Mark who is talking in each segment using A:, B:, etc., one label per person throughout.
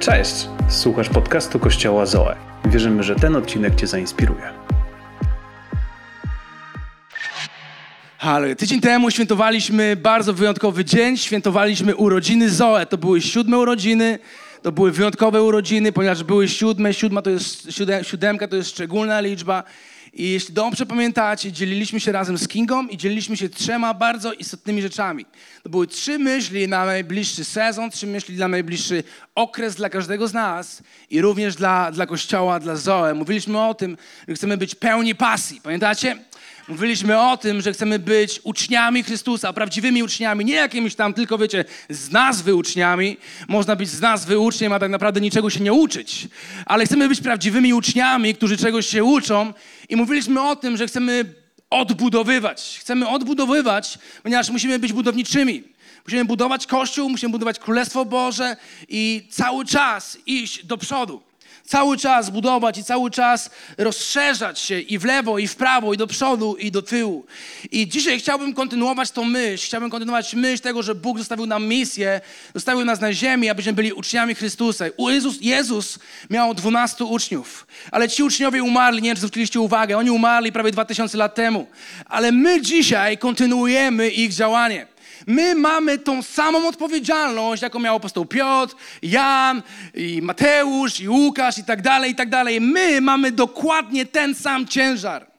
A: Cześć! Słuchasz podcastu Kościoła Zoe. Wierzymy, że ten odcinek Cię zainspiruje.
B: Halo. Tydzień temu świętowaliśmy bardzo wyjątkowy dzień. Świętowaliśmy urodziny Zoe. To były siódme urodziny. To były wyjątkowe urodziny, ponieważ były siódme. Siódma to jest, siódemka to jest szczególna liczba. I jeśli dobrze pamiętacie, dzieliliśmy się razem z Kingą i dzieliliśmy się trzema bardzo istotnymi rzeczami. To były trzy myśli na najbliższy sezon, trzy myśli na najbliższy okres dla każdego z nas i również dla, dla Kościoła, dla Zoe. Mówiliśmy o tym, że chcemy być pełni pasji. Pamiętacie? Mówiliśmy o tym, że chcemy być uczniami Chrystusa, prawdziwymi uczniami, nie jakimiś tam tylko, wiecie, z nazwy uczniami. Można być z nazwy uczniem, a tak naprawdę niczego się nie uczyć. Ale chcemy być prawdziwymi uczniami, którzy czegoś się uczą. I mówiliśmy o tym, że chcemy odbudowywać. Chcemy odbudowywać, ponieważ musimy być budowniczymi. Musimy budować Kościół, musimy budować Królestwo Boże i cały czas iść do przodu cały czas budować i cały czas rozszerzać się i w lewo, i w prawo, i do przodu, i do tyłu. I dzisiaj chciałbym kontynuować tą myśl. Chciałbym kontynuować myśl tego, że Bóg zostawił nam misję, zostawił nas na ziemi, abyśmy byli uczniami Chrystusa. Jezus, Jezus miał 12 uczniów, ale ci uczniowie umarli, nie wiem, czy zwróciliście uwagę, oni umarli prawie 2000 lat temu. Ale my dzisiaj kontynuujemy ich działanie. My mamy tą samą odpowiedzialność, jaką miał apostoł Piotr, Jan, i Mateusz, i Łukasz, i tak dalej, i tak dalej. My mamy dokładnie ten sam ciężar.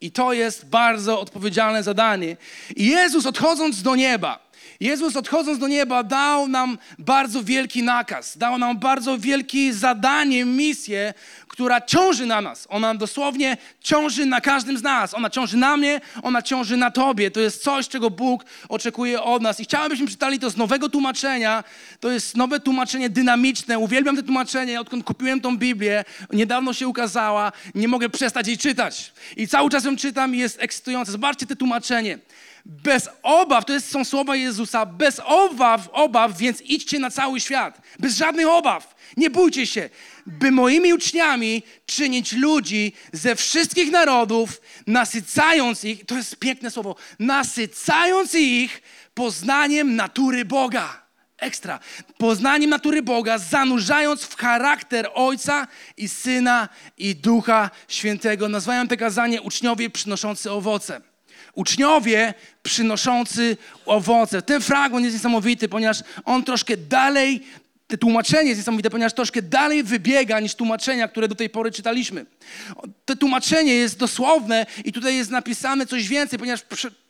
B: I to jest bardzo odpowiedzialne zadanie. I Jezus odchodząc do nieba, Jezus odchodząc do nieba dał nam bardzo wielki nakaz, dał nam bardzo wielkie zadanie, misję, która ciąży na nas. Ona dosłownie ciąży na każdym z nas. Ona ciąży na mnie, ona ciąży na tobie. To jest coś, czego Bóg oczekuje od nas. I chciałbym, byśmy czytali to z nowego tłumaczenia. To jest nowe tłumaczenie dynamiczne. Uwielbiam to tłumaczenie, odkąd kupiłem tą Biblię. Niedawno się ukazała. Nie mogę przestać jej czytać. I cały czas ją czytam i jest ekscytujące. Zobaczcie to tłumaczenie. Bez obaw, to jest, są słowa Jezusa, bez obaw, obaw, więc idźcie na cały świat. Bez żadnych obaw. Nie bójcie się, by moimi uczniami czynić ludzi ze wszystkich narodów, nasycając ich, to jest piękne słowo, nasycając ich poznaniem natury Boga. Ekstra. Poznaniem natury Boga, zanurzając w charakter Ojca i Syna i Ducha Świętego. Nazwają te kazanie uczniowie przynoszący owoce uczniowie przynoszący owoce. Ten fragment jest niesamowity, ponieważ on troszkę dalej, te tłumaczenie jest niesamowite, ponieważ troszkę dalej wybiega niż tłumaczenia, które do tej pory czytaliśmy. To tłumaczenie jest dosłowne i tutaj jest napisane coś więcej, ponieważ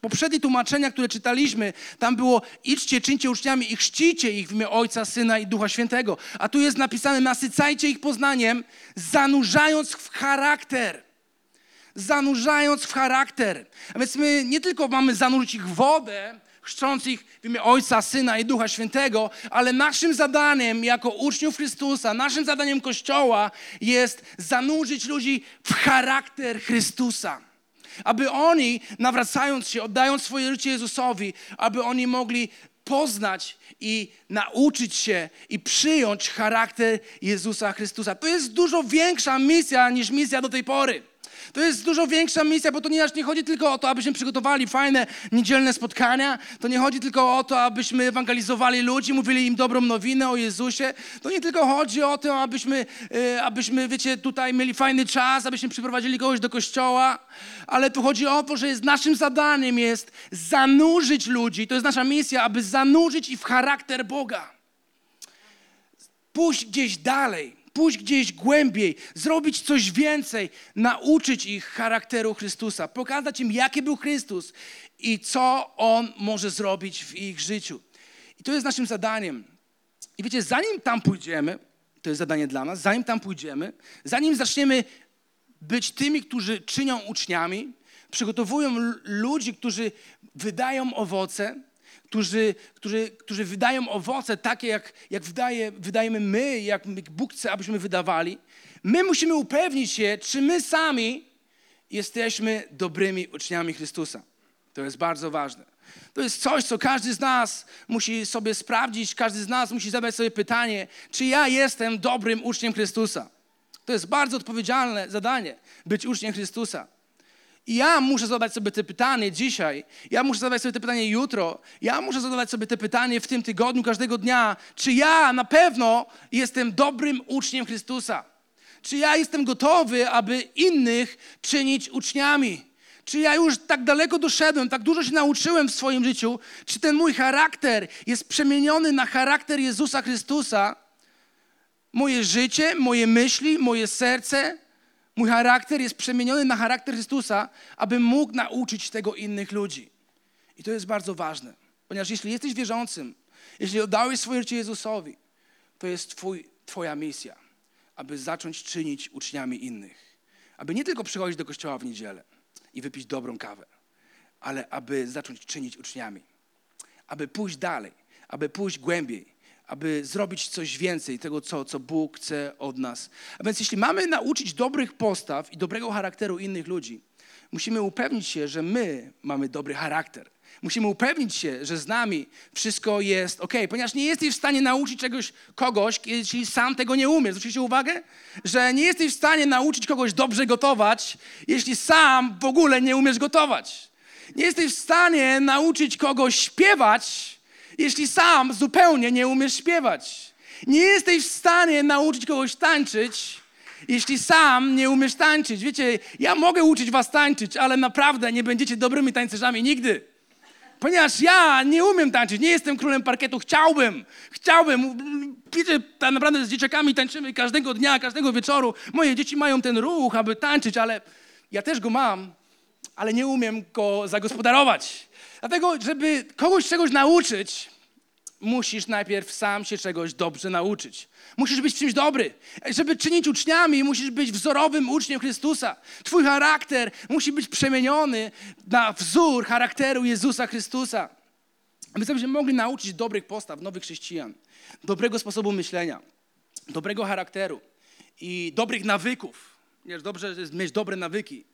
B: poprzednie tłumaczenia, które czytaliśmy, tam było idźcie, czyńcie uczniami i chrzcicie ich w imię Ojca, Syna i Ducha Świętego. A tu jest napisane nasycajcie ich poznaniem, zanurzając w charakter zanurzając w charakter. A więc my nie tylko mamy zanurzyć ich w wodę, chrzcząc ich w imię Ojca, Syna i Ducha Świętego, ale naszym zadaniem jako uczniów Chrystusa, naszym zadaniem Kościoła jest zanurzyć ludzi w charakter Chrystusa. Aby oni, nawracając się, oddając swoje życie Jezusowi, aby oni mogli poznać i nauczyć się i przyjąć charakter Jezusa Chrystusa. To jest dużo większa misja niż misja do tej pory. To jest dużo większa misja, bo to nie, nie chodzi tylko o to, abyśmy przygotowali fajne niedzielne spotkania. To nie chodzi tylko o to, abyśmy ewangelizowali ludzi, mówili im dobrą nowinę o Jezusie. To nie tylko chodzi o to, abyśmy, e, abyśmy wiecie, tutaj mieli fajny czas, abyśmy przyprowadzili kogoś do kościoła, ale tu chodzi o to, że jest naszym zadaniem jest zanurzyć ludzi. To jest nasza misja, aby zanurzyć ich w charakter Boga. Pójść gdzieś dalej pójść gdzieś głębiej, zrobić coś więcej, nauczyć ich charakteru Chrystusa, pokazać im, jaki był Chrystus i co On może zrobić w ich życiu. I to jest naszym zadaniem. I wiecie, zanim tam pójdziemy, to jest zadanie dla nas, zanim tam pójdziemy, zanim zaczniemy być tymi, którzy czynią uczniami, przygotowują ludzi, którzy wydają owoce, którzy, którzy, którzy wydają owoce takie, jak, jak wydaje, wydajemy my, jak Bóg chce, abyśmy wydawali, my musimy upewnić się, czy my sami jesteśmy dobrymi uczniami Chrystusa. To jest bardzo ważne. To jest coś, co każdy z nas musi sobie sprawdzić, każdy z nas musi zadać sobie pytanie, czy ja jestem dobrym uczniem Chrystusa. To jest bardzo odpowiedzialne zadanie, być uczniem Chrystusa. I ja muszę zadać sobie te pytanie dzisiaj, ja muszę zadać sobie te pytanie jutro, ja muszę zadawać sobie te pytanie w tym tygodniu, każdego dnia, czy ja na pewno jestem dobrym uczniem Chrystusa? Czy ja jestem gotowy, aby innych czynić uczniami? Czy ja już tak daleko doszedłem, tak dużo się nauczyłem w swoim życiu? Czy ten mój charakter jest przemieniony na charakter Jezusa Chrystusa? Moje życie, moje myśli, moje serce, mój charakter jest przemieniony na charakter Chrystusa, aby mógł nauczyć tego innych ludzi. I to jest bardzo ważne, ponieważ jeśli jesteś wierzącym, jeśli oddałeś swoje życie Jezusowi, to jest twój, Twoja misja, aby zacząć czynić uczniami innych. Aby nie tylko przychodzić do kościoła w niedzielę i wypić dobrą kawę, ale aby zacząć czynić uczniami. Aby pójść dalej, aby pójść głębiej, aby zrobić coś więcej tego, co, co Bóg chce od nas. A więc jeśli mamy nauczyć dobrych postaw i dobrego charakteru innych ludzi, musimy upewnić się, że my mamy dobry charakter. Musimy upewnić się, że z nami wszystko jest ok, ponieważ nie jesteś w stanie nauczyć czegoś kogoś, jeśli sam tego nie umiesz. Zwróćcie uwagę, że nie jesteś w stanie nauczyć kogoś dobrze gotować, jeśli sam w ogóle nie umiesz gotować. Nie jesteś w stanie nauczyć kogoś śpiewać, jeśli sam zupełnie nie umiesz śpiewać. Nie jesteś w stanie nauczyć kogoś tańczyć, jeśli sam nie umiesz tańczyć. Wiecie, ja mogę uczyć was tańczyć, ale naprawdę nie będziecie dobrymi tańcerzami nigdy. Ponieważ ja nie umiem tańczyć, nie jestem królem parkietu, chciałbym, chciałbym. Wiecie, tak naprawdę z dzieciakami tańczymy każdego dnia, każdego wieczoru. Moje dzieci mają ten ruch, aby tańczyć, ale ja też go mam, ale nie umiem go zagospodarować. Dlatego, żeby kogoś czegoś nauczyć, musisz najpierw sam się czegoś dobrze nauczyć. Musisz być czymś dobry. Żeby czynić uczniami, musisz być wzorowym uczniem Chrystusa. Twój charakter musi być przemieniony na wzór charakteru Jezusa Chrystusa. Aby żebyśmy mogli nauczyć dobrych postaw nowych chrześcijan, dobrego sposobu myślenia, dobrego charakteru i dobrych nawyków. Wiesz, dobrze jest mieć dobre nawyki.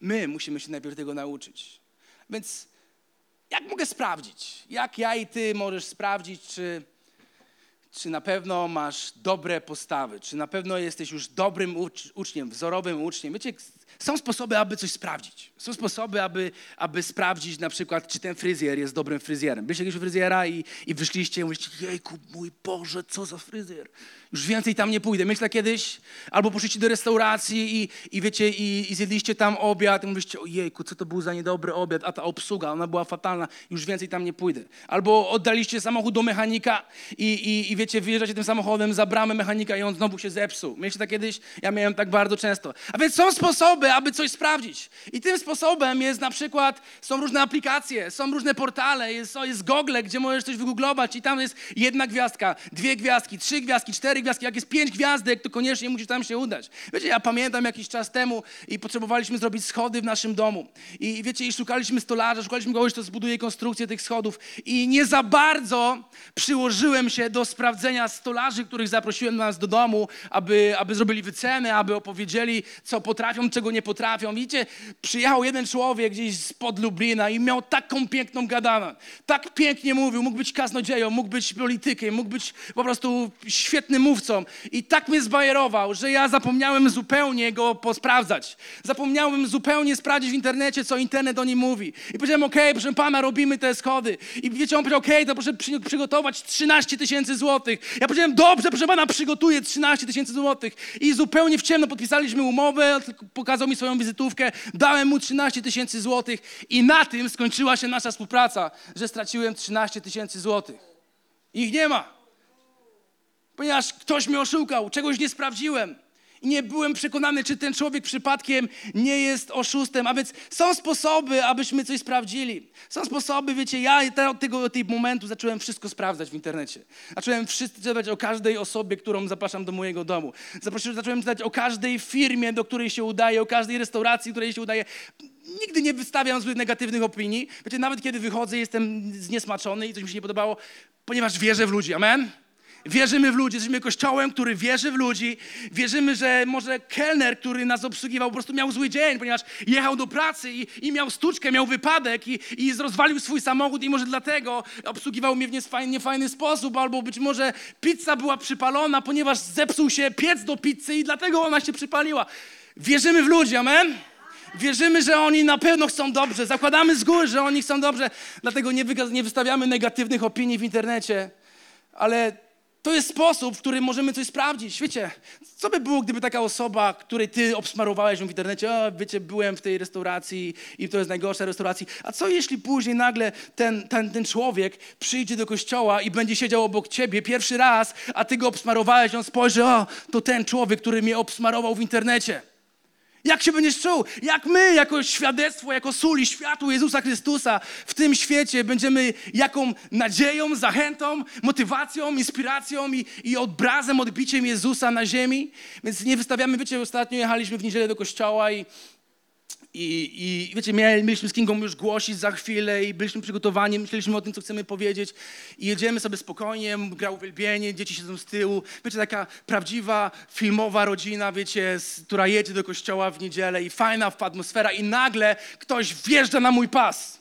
B: My musimy się najpierw tego nauczyć. Więc jak mogę sprawdzić? Jak ja i ty możesz sprawdzić, czy, czy na pewno masz dobre postawy, czy na pewno jesteś już dobrym ucz, uczniem, wzorowym uczniem? Wiecie, są sposoby, aby coś sprawdzić. Są sposoby, aby, aby sprawdzić na przykład, czy ten fryzjer jest dobrym fryzjerem. Byliście jakiegoś fryzjera i, i wyszliście i mówicie, jejku, mój Boże, co za fryzjer. Już więcej tam nie pójdę. Myślę kiedyś, albo poszliście do restauracji i, i wiecie, i, i zjedliście tam obiad i mówicie, ojejku, co to był za niedobry obiad, a ta obsługa, ona była fatalna, już więcej tam nie pójdę. Albo oddaliście samochód do mechanika i, i, i wiecie, wyjeżdżacie tym samochodem za bramę mechanika i on znowu się zepsuł. Mieliście tak kiedyś? Ja miałem tak bardzo często. A więc są sposoby, aby coś sprawdzić. I tym sposobem jest na przykład, są różne aplikacje, są różne portale, jest, jest Google, gdzie możesz coś wygooglować i tam jest jedna gwiazdka, dwie gwiazdki, trzy gwiazdki, cztery gwiazdki. Jak jest pięć gwiazdek, to koniecznie musisz tam się udać. Wiecie, ja pamiętam jakiś czas temu i potrzebowaliśmy zrobić schody w naszym domu. I wiecie, i szukaliśmy stolarza, szukaliśmy kogoś, kto zbuduje konstrukcję tych schodów. I nie za bardzo przyłożyłem się do sprawdzenia stolarzy, których zaprosiłem do nas do domu, aby, aby zrobili wycenę, aby opowiedzieli, co potrafią, czego nie potrafią. Widzicie, przyjechał jeden człowiek gdzieś spod Lublina i miał taką piękną gadanę. Tak pięknie mówił, mógł być kaznodzieją, mógł być politykiem, mógł być po prostu świetnym mówcą. I tak mnie zbajerował, że ja zapomniałem zupełnie go posprawdzać. Zapomniałem zupełnie sprawdzić w internecie, co internet o nim mówi. I powiedziałem, okej, okay, proszę pana, robimy te schody. I wiecie, on powiedział, okej, okay, to proszę przy, przygotować 13 tysięcy złotych. Ja powiedziałem, dobrze, proszę pana, przygotuję 13 tysięcy złotych. I zupełnie w ciemno podpisaliśmy umowę, pokazał mi swoją wizytówkę, dałem mu 13 tysięcy złotych i na tym skończyła się nasza współpraca, że straciłem 13 tysięcy złotych. Ich nie ma. Ponieważ ktoś mnie oszukał, czegoś nie sprawdziłem. I nie byłem przekonany, czy ten człowiek przypadkiem nie jest oszustem. A więc są sposoby, abyśmy coś sprawdzili. Są sposoby, wiecie, ja od tego od tego momentu zacząłem wszystko sprawdzać w internecie. Zacząłem wszystko czytać o każdej osobie, którą zapraszam do mojego domu. Zaprosiłem, zacząłem czytać o każdej firmie, do której się udaje, o każdej restauracji, której się udaje. Nigdy nie wystawiam zbyt negatywnych opinii. Wiecie, nawet kiedy wychodzę, jestem zniesmaczony i coś mi się nie podobało, ponieważ wierzę w ludzi. Amen? Wierzymy w ludzi, jesteśmy kościołem, który wierzy w ludzi. Wierzymy, że może kelner, który nas obsługiwał, po prostu miał zły dzień, ponieważ jechał do pracy i, i miał stuczkę, miał wypadek i, i rozwalił swój samochód i może dlatego obsługiwał mnie w niefajny, niefajny sposób, albo być może pizza była przypalona, ponieważ zepsuł się piec do pizzy i dlatego ona się przypaliła. Wierzymy w ludzi, amen? Wierzymy, że oni na pewno chcą dobrze. Zakładamy z góry, że oni chcą dobrze. Dlatego nie, wystawiamy negatywnych opinii w internecie. Ale to jest sposób, w którym możemy coś sprawdzić. Wiecie, co by było, gdyby taka osoba, której ty obsmarowałeś w internecie, o, wiecie, byłem w tej restauracji i to jest najgorsza restauracja. A co jeśli później nagle ten, ten, ten człowiek przyjdzie do kościoła i będzie siedział obok ciebie pierwszy raz, a ty go obsmarowałeś, on spojrzy, o, to ten człowiek, który mnie obsmarował w internecie. Jak się będziesz czuł? Jak my, jako świadectwo, jako sól i światło Jezusa Chrystusa w tym świecie będziemy jaką nadzieją, zachętą, motywacją, inspiracją i, i obrazem, odbiciem Jezusa na ziemi? Więc nie wystawiamy, wiecie, ostatnio jechaliśmy w niedzielę do kościoła i i, I wiecie, mieli- mieliśmy z Kingą już głosić za chwilę i byliśmy przygotowani, myśleliśmy o tym, co chcemy powiedzieć i jedziemy sobie spokojnie, gra uwielbienie, dzieci siedzą z tyłu. Wiecie, taka prawdziwa, filmowa rodzina, wiecie, z, która jedzie do kościoła w niedzielę i fajna atmosfera i nagle ktoś wjeżdża na mój pas.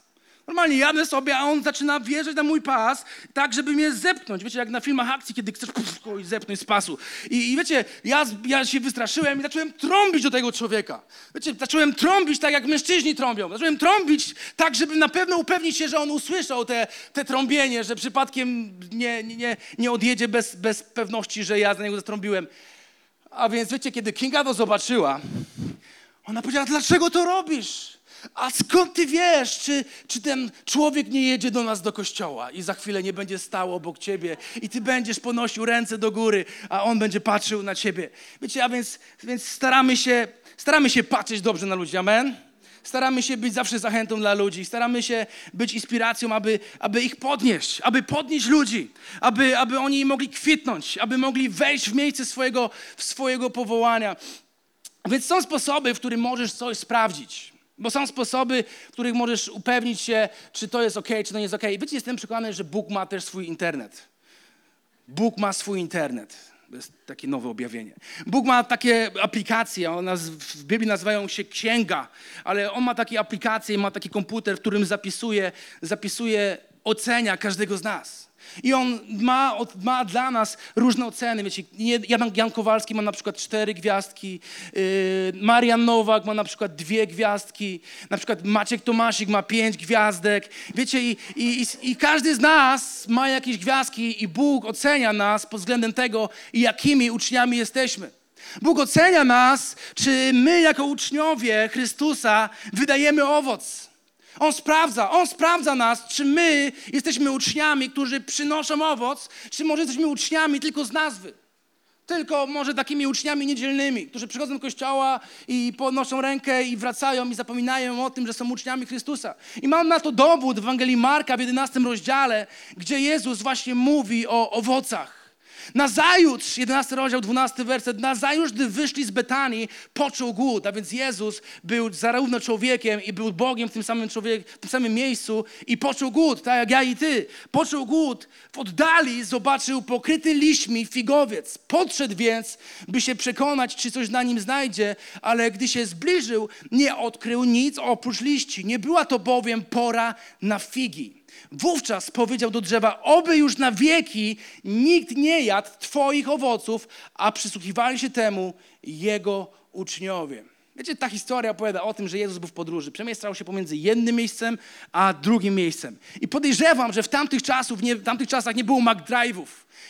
B: Normalnie jadę sobie, a on zaczyna wjeżdżać na mój pas, tak, żeby mnie zepchnąć. Wiecie, jak na filmach akcji, kiedy chcesz puf, kogoś zepchnąć z pasu. I, i wiecie, ja, ja się wystraszyłem i zacząłem trąbić do tego człowieka. Wiecie, zacząłem trąbić tak, jak mężczyźni trąbią. Zacząłem trąbić tak, żeby na pewno upewnić się, że on usłyszał te, te trąbienie, że przypadkiem nie- nie, nie odjedzie bez, bez pewności, że ja za niego zatrąbiłem. A więc wiecie, kiedy Kinga to zobaczyła, ona powiedziała, dlaczego to robisz? A skąd ty wiesz, czy, czy ten człowiek nie jedzie do nas do kościoła i za chwilę nie będzie stał obok ciebie i ty będziesz ponosił ręce do góry, a on będzie patrzył na ciebie. Wiecie, a więc, więc staramy, się, staramy się patrzeć dobrze na ludzi, amen? Staramy się być zawsze zachętą dla ludzi, staramy się być inspiracją, aby, aby ich podnieść, aby podnieść ludzi, aby, aby oni mogli kwitnąć, aby mogli wejść w miejsce swojego, swojego powołania. Więc są sposoby, w których możesz coś sprawdzić. Bo są sposoby, w których możesz upewnić się, czy to jest ok, czy to nie jest ok. Wiecie, jestem przekonany, że Bóg ma też swój internet. Bóg ma swój internet. To jest takie nowe objawienie. Bóg ma takie aplikacje, one naz- w Biblii nazywają się księga, ale on ma takie aplikacje, ma taki komputer, w którym zapisuje, zapisuje ocenia każdego z nas. I on ma, ma dla nas różne oceny. Wiecie, Jan Kowalski ma na przykład cztery gwiazdki, yy, Marian Nowak ma na przykład dwie gwiazdki, na przykład Maciek Tomasik ma pięć gwiazdek. Wiecie, i, i, i, i każdy z nas ma jakieś gwiazdki i Bóg ocenia nas pod względem tego, jakimi uczniami jesteśmy. Bóg ocenia nas, czy my jako uczniowie Chrystusa wydajemy owoc. On sprawdza, On sprawdza nas, czy my jesteśmy uczniami, którzy przynoszą owoc, czy może jesteśmy uczniami tylko z nazwy. Tylko może takimi uczniami niedzielnymi, którzy przychodzą do kościoła i podnoszą rękę i wracają i zapominają o tym, że są uczniami Chrystusa. I mam na to dowód w Ewangelii Marka w 11 rozdziale, gdzie Jezus właśnie mówi o owocach. Nazajutrz, 11 rozdział, 12 werset, nazajutrz, gdy wyszli z Betanii, poczuł głód. A więc Jezus był zarówno człowiekiem i był Bogiem w tym samym, człowiek, w tym samym miejscu i poczuł głód, tak jak ja i ty. Poczuł głód. W oddali zobaczył pokryty liśćmi figowiec. Podszedł więc, by się przekonać, czy coś na nim znajdzie, ale gdy się zbliżył, nie odkrył nic oprócz liści. Nie była to bowiem pora na figi. Wówczas powiedział do drzewa: Oby już na wieki nikt nie jadł Twoich owoców, a przysłuchiwali się temu jego uczniowie. Wiecie, ta historia opowiada o tym, że Jezus był w podróży. Przemieszczał się pomiędzy jednym miejscem a drugim miejscem. I podejrzewam, że w tamtych, czasów, nie, w tamtych czasach nie było McDrive'ów,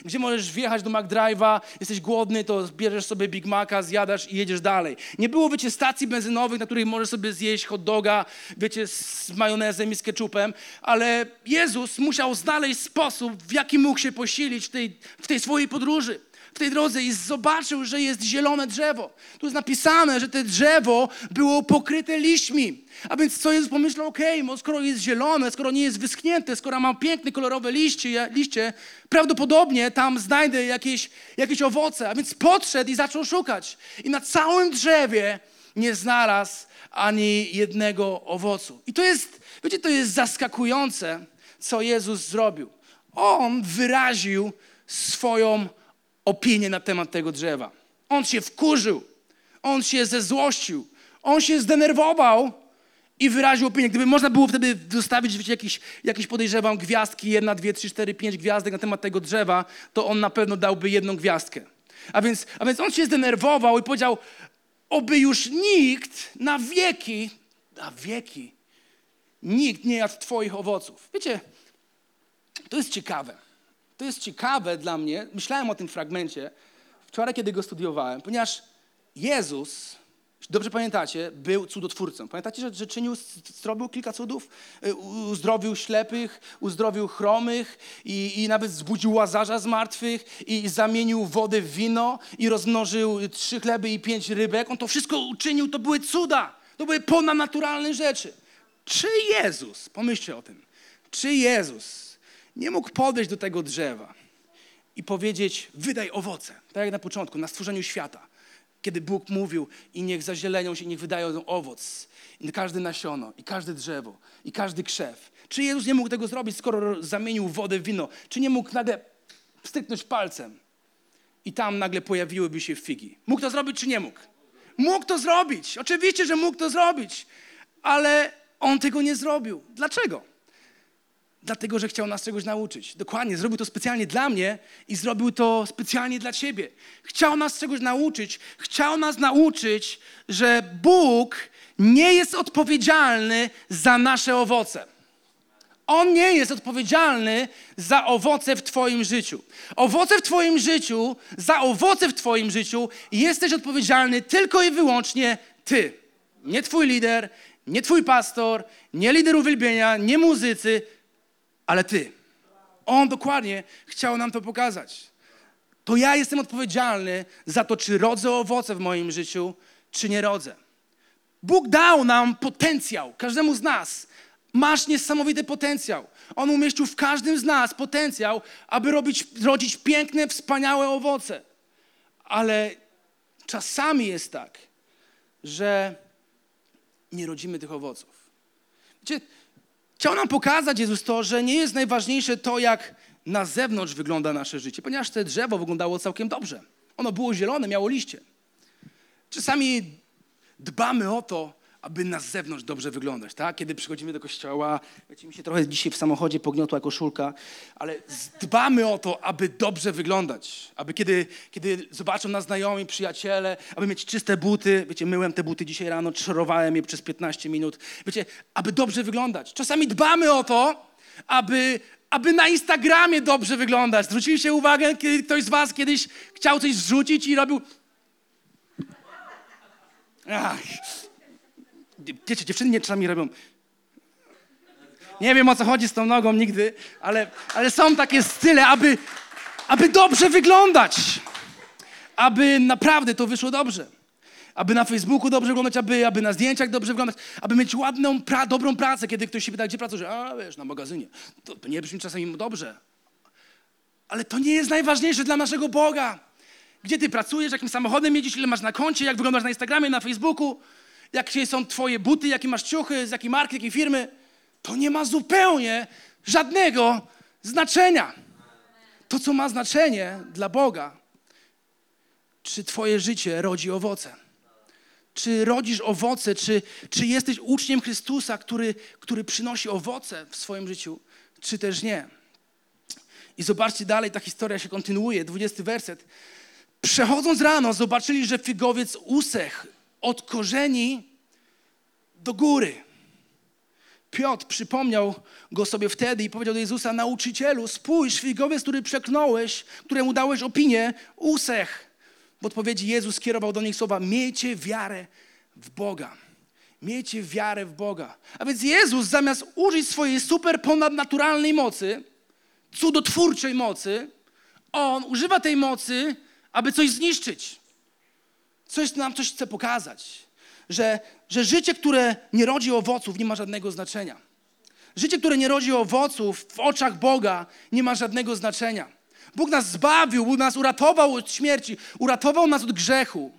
B: gdzie możesz wjechać do McDrive'a, jesteś głodny, to bierzesz sobie Big Maca, zjadasz i jedziesz dalej. Nie było, wiecie, stacji benzynowych, na których możesz sobie zjeść hot doga, wiecie, z majonezem i z ketchupem, ale Jezus musiał znaleźć sposób, w jaki mógł się posilić w tej, w tej swojej podróży tej drodze i zobaczył, że jest zielone drzewo. Tu jest napisane, że to drzewo było pokryte liśćmi. A więc co Jezus pomyślał, okej, okay, skoro jest zielone, skoro nie jest wyschnięte, skoro ma piękne, kolorowe liście, liście, prawdopodobnie tam znajdę jakieś, jakieś owoce. A więc podszedł i zaczął szukać. I na całym drzewie nie znalazł ani jednego owocu. I to jest, wiecie, to jest zaskakujące, co Jezus zrobił. On wyraził swoją opinię na temat tego drzewa. On się wkurzył, on się zezłościł, on się zdenerwował i wyraził opinię. Gdyby można było wtedy zostawić wiecie, jakieś, jakieś podejrzewam gwiazdki, jedna, dwie, trzy, cztery, pięć gwiazdek na temat tego drzewa, to on na pewno dałby jedną gwiazdkę. A więc, a więc on się zdenerwował i powiedział, oby już nikt na wieki, na wieki, nikt nie jadł Twoich owoców. Wiecie, to jest ciekawe. To jest ciekawe dla mnie. Myślałem o tym fragmencie wczoraj, kiedy go studiowałem, ponieważ Jezus, dobrze pamiętacie, był cudotwórcą. Pamiętacie, że, że czynił, zrobił kilka cudów? Y, Uzdrowił ślepych, uzdrowił chromych i, i nawet zbudził łazarza z martwych i zamienił wodę w wino i rozmnożył trzy chleby i pięć rybek. On to wszystko uczynił, to były cuda. To były ponadnaturalne rzeczy. Czy Jezus, pomyślcie o tym, czy Jezus nie mógł podejść do tego drzewa i powiedzieć, wydaj owoce, tak jak na początku, na stworzeniu świata, kiedy Bóg mówił i niech zazielenią się, niech wydają owoc, i każde nasiono, i każde drzewo, i każdy krzew. Czy Jezus nie mógł tego zrobić, skoro zamienił wodę w wino? Czy nie mógł nagle stryknąć palcem i tam nagle pojawiłyby się figi? Mógł to zrobić, czy nie mógł? Mógł to zrobić, oczywiście, że mógł to zrobić, ale on tego nie zrobił. Dlaczego? Dlatego, że chciał nas czegoś nauczyć. Dokładnie, zrobił to specjalnie dla mnie i zrobił to specjalnie dla ciebie. Chciał nas czegoś nauczyć. Chciał nas nauczyć, że Bóg nie jest odpowiedzialny za nasze owoce. On nie jest odpowiedzialny za owoce w Twoim życiu. Owoce w Twoim życiu, za owoce w Twoim życiu jesteś odpowiedzialny tylko i wyłącznie Ty. Nie Twój lider, nie Twój pastor, nie lider uwielbienia, nie muzycy, ale Ty. On dokładnie chciał nam to pokazać. To ja jestem odpowiedzialny za to, czy rodzę owoce w moim życiu, czy nie rodzę. Bóg dał nam potencjał, każdemu z nas. Masz niesamowity potencjał. On umieścił w każdym z nas potencjał, aby robić, rodzić piękne, wspaniałe owoce. Ale czasami jest tak, że nie rodzimy tych owoców. Wiecie, chciał nam pokazać Jezus to, że nie jest najważniejsze to, jak na zewnątrz wygląda nasze życie, ponieważ to drzewo wyglądało całkiem dobrze. Ono było zielone, miało liście. Czasami dbamy o to, aby na zewnątrz dobrze wyglądać, tak? Kiedy przychodzimy do kościoła, wiecie, mi się trochę dzisiaj w samochodzie pogniotła koszulka, ale dbamy o to, aby dobrze wyglądać, aby kiedy, kiedy zobaczą nas znajomi, przyjaciele, aby mieć czyste buty, wiecie, myłem te buty dzisiaj rano, czarowałem je przez 15 minut, wiecie, aby dobrze wyglądać. Czasami dbamy o to, aby, aby na Instagramie dobrze wyglądać. Zwróciliście uwagę, kiedy ktoś z was kiedyś chciał coś zrzucić i robił... Ach, Wiecie, dziewczyny nie czasami robią. Nie wiem o co chodzi z tą nogą nigdy, ale, ale są takie style, aby, aby dobrze wyglądać. Aby naprawdę to wyszło dobrze. Aby na Facebooku dobrze wyglądać, aby, aby na zdjęciach dobrze wyglądać, aby mieć ładną, pra, dobrą pracę, kiedy ktoś się pyta, gdzie pracujesz? A wiesz, na magazynie. To nie brzmi czasami dobrze. Ale to nie jest najważniejsze dla naszego Boga. Gdzie ty pracujesz, jakim samochodem jedziesz, ile masz na koncie, jak wyglądasz na Instagramie, na Facebooku jakie są twoje buty, jakie masz ciuchy, z jakiej marki, jakiej firmy, to nie ma zupełnie żadnego znaczenia. To, co ma znaczenie dla Boga, czy twoje życie rodzi owoce. Czy rodzisz owoce, czy, czy jesteś uczniem Chrystusa, który, który przynosi owoce w swoim życiu, czy też nie. I zobaczcie dalej, ta historia się kontynuuje, 20 werset. Przechodząc rano, zobaczyli, że figowiec usechł od korzeni do góry. Piotr przypomniał go sobie wtedy i powiedział do Jezusa, nauczycielu, spójrz, figowiec, który przeklnąłeś, któremu dałeś opinię, usech. W odpowiedzi Jezus skierował do nich słowa, miejcie wiarę w Boga. Miejcie wiarę w Boga. A więc Jezus zamiast użyć swojej super ponadnaturalnej mocy, cudotwórczej mocy, On używa tej mocy, aby coś zniszczyć. Coś nam coś chce pokazać. Że, że życie, które nie rodzi owoców, nie ma żadnego znaczenia. Życie, które nie rodzi owoców w oczach Boga, nie ma żadnego znaczenia. Bóg nas zbawił, Bóg nas uratował od śmierci, uratował nas od grzechu.